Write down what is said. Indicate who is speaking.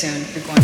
Speaker 1: soon, you're going